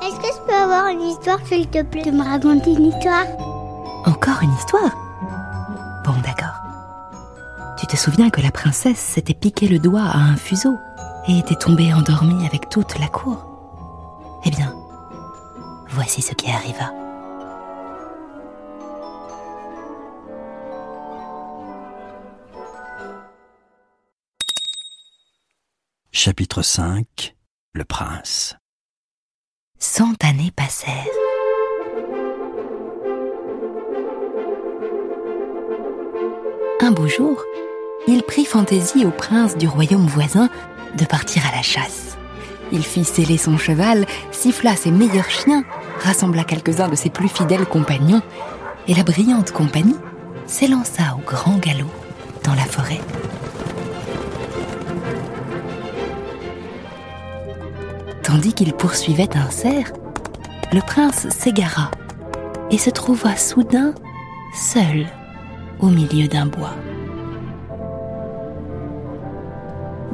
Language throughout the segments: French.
Est-ce que je peux avoir une histoire, s'il te plaît, de me raconter une histoire? Encore une histoire? Bon, d'accord. Tu te souviens que la princesse s'était piqué le doigt à un fuseau et était tombée endormie avec toute la cour? Eh bien, voici ce qui arriva. Chapitre 5 Le prince Cent années passèrent. Un beau jour, il prit fantaisie au prince du royaume voisin de partir à la chasse. Il fit sceller son cheval, siffla ses meilleurs chiens, rassembla quelques-uns de ses plus fidèles compagnons, et la brillante compagnie s'élança au grand galop dans la forêt. Tandis qu'il poursuivait un cerf, le prince s'égara et se trouva soudain seul au milieu d'un bois.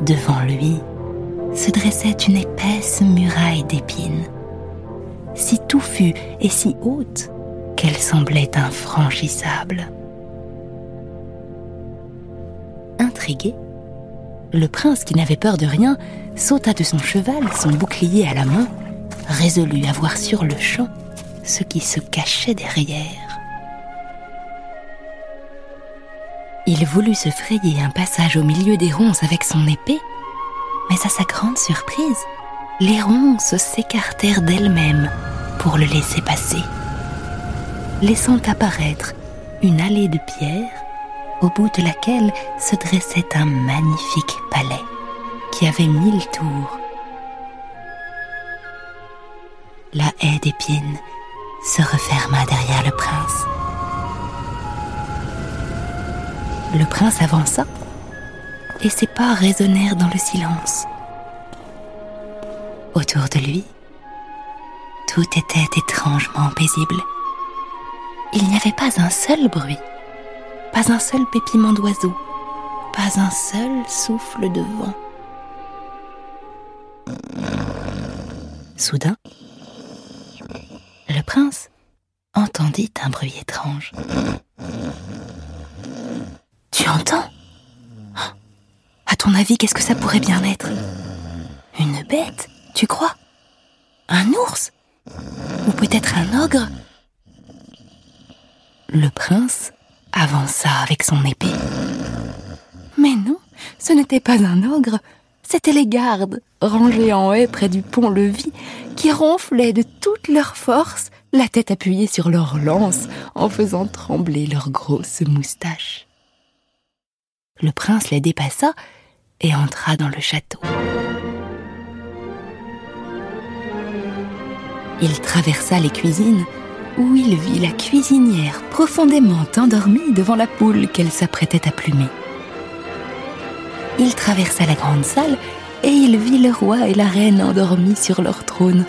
Devant lui se dressait une épaisse muraille d'épines, si touffue et si haute qu'elle semblait infranchissable. Intrigué, le prince, qui n'avait peur de rien, sauta de son cheval, son bouclier à la main, résolu à voir sur le champ ce qui se cachait derrière. Il voulut se frayer un passage au milieu des ronces avec son épée, mais à sa grande surprise, les ronces s'écartèrent d'elles-mêmes pour le laisser passer, laissant apparaître une allée de pierres au bout de laquelle se dressait un magnifique palais qui avait mille tours. La haie d'épines se referma derrière le prince. Le prince avança et ses pas résonnèrent dans le silence. Autour de lui, tout était étrangement paisible. Il n'y avait pas un seul bruit pas un seul pépiment d'oiseau, pas un seul souffle de vent. Soudain, le prince entendit un bruit étrange. Tu entends? À ton avis, qu'est-ce que ça pourrait bien être? Une bête, tu crois? Un ours? Ou peut-être un ogre? Le prince avança avec son épée. Mais non, ce n'était pas un ogre, c'étaient les gardes, rangés en haie près du pont-levis, qui ronflaient de toute leur force, la tête appuyée sur leurs lances, en faisant trembler leurs grosses moustaches. Le prince les dépassa et entra dans le château. Il traversa les cuisines, où il vit la cuisinière profondément endormie devant la poule qu'elle s'apprêtait à plumer. Il traversa la grande salle et il vit le roi et la reine endormis sur leur trône,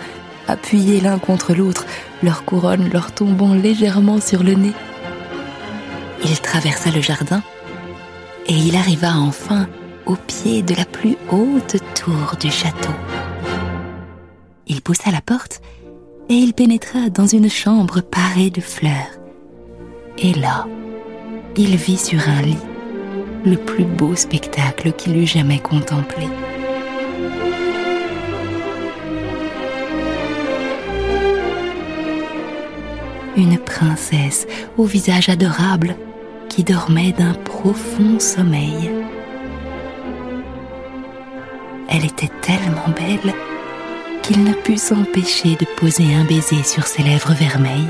appuyés l'un contre l'autre, leur couronne leur tombant légèrement sur le nez. Il traversa le jardin et il arriva enfin au pied de la plus haute tour du château. Il poussa la porte et il pénétra dans une chambre parée de fleurs. Et là, il vit sur un lit le plus beau spectacle qu'il eût jamais contemplé. Une princesse au visage adorable qui dormait d'un profond sommeil. Elle était tellement belle qu'il ne put s'empêcher de poser un baiser sur ses lèvres vermeilles.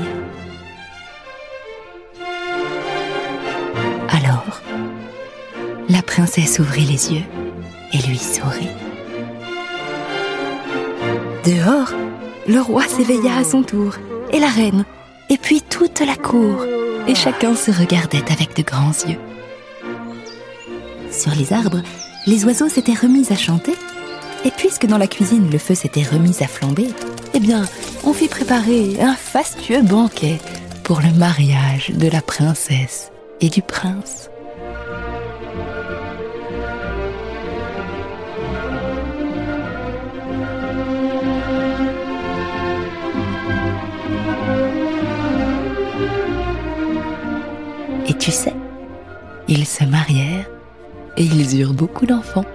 Alors, la princesse ouvrit les yeux et lui sourit. Dehors, le roi s'éveilla à son tour, et la reine, et puis toute la cour, et chacun se regardait avec de grands yeux. Sur les arbres, les oiseaux s'étaient remis à chanter, et puisque dans la cuisine le feu s'était remis à flamber, eh bien, on fit préparer un fastueux banquet pour le mariage de la princesse et du prince. Et tu sais, ils se marièrent et ils eurent beaucoup d'enfants.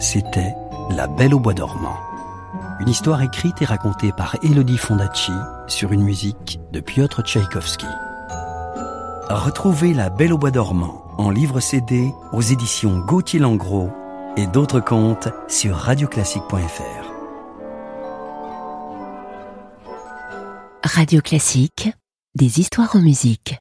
C'était La Belle au Bois dormant. Une histoire écrite et racontée par Elodie Fondacci sur une musique de Piotr Tchaïkovski. Retrouvez La Belle au Bois dormant en livre CD aux éditions Gauthier Langros et d'autres contes sur radioclassique.fr. Radio Classique, des histoires en musique.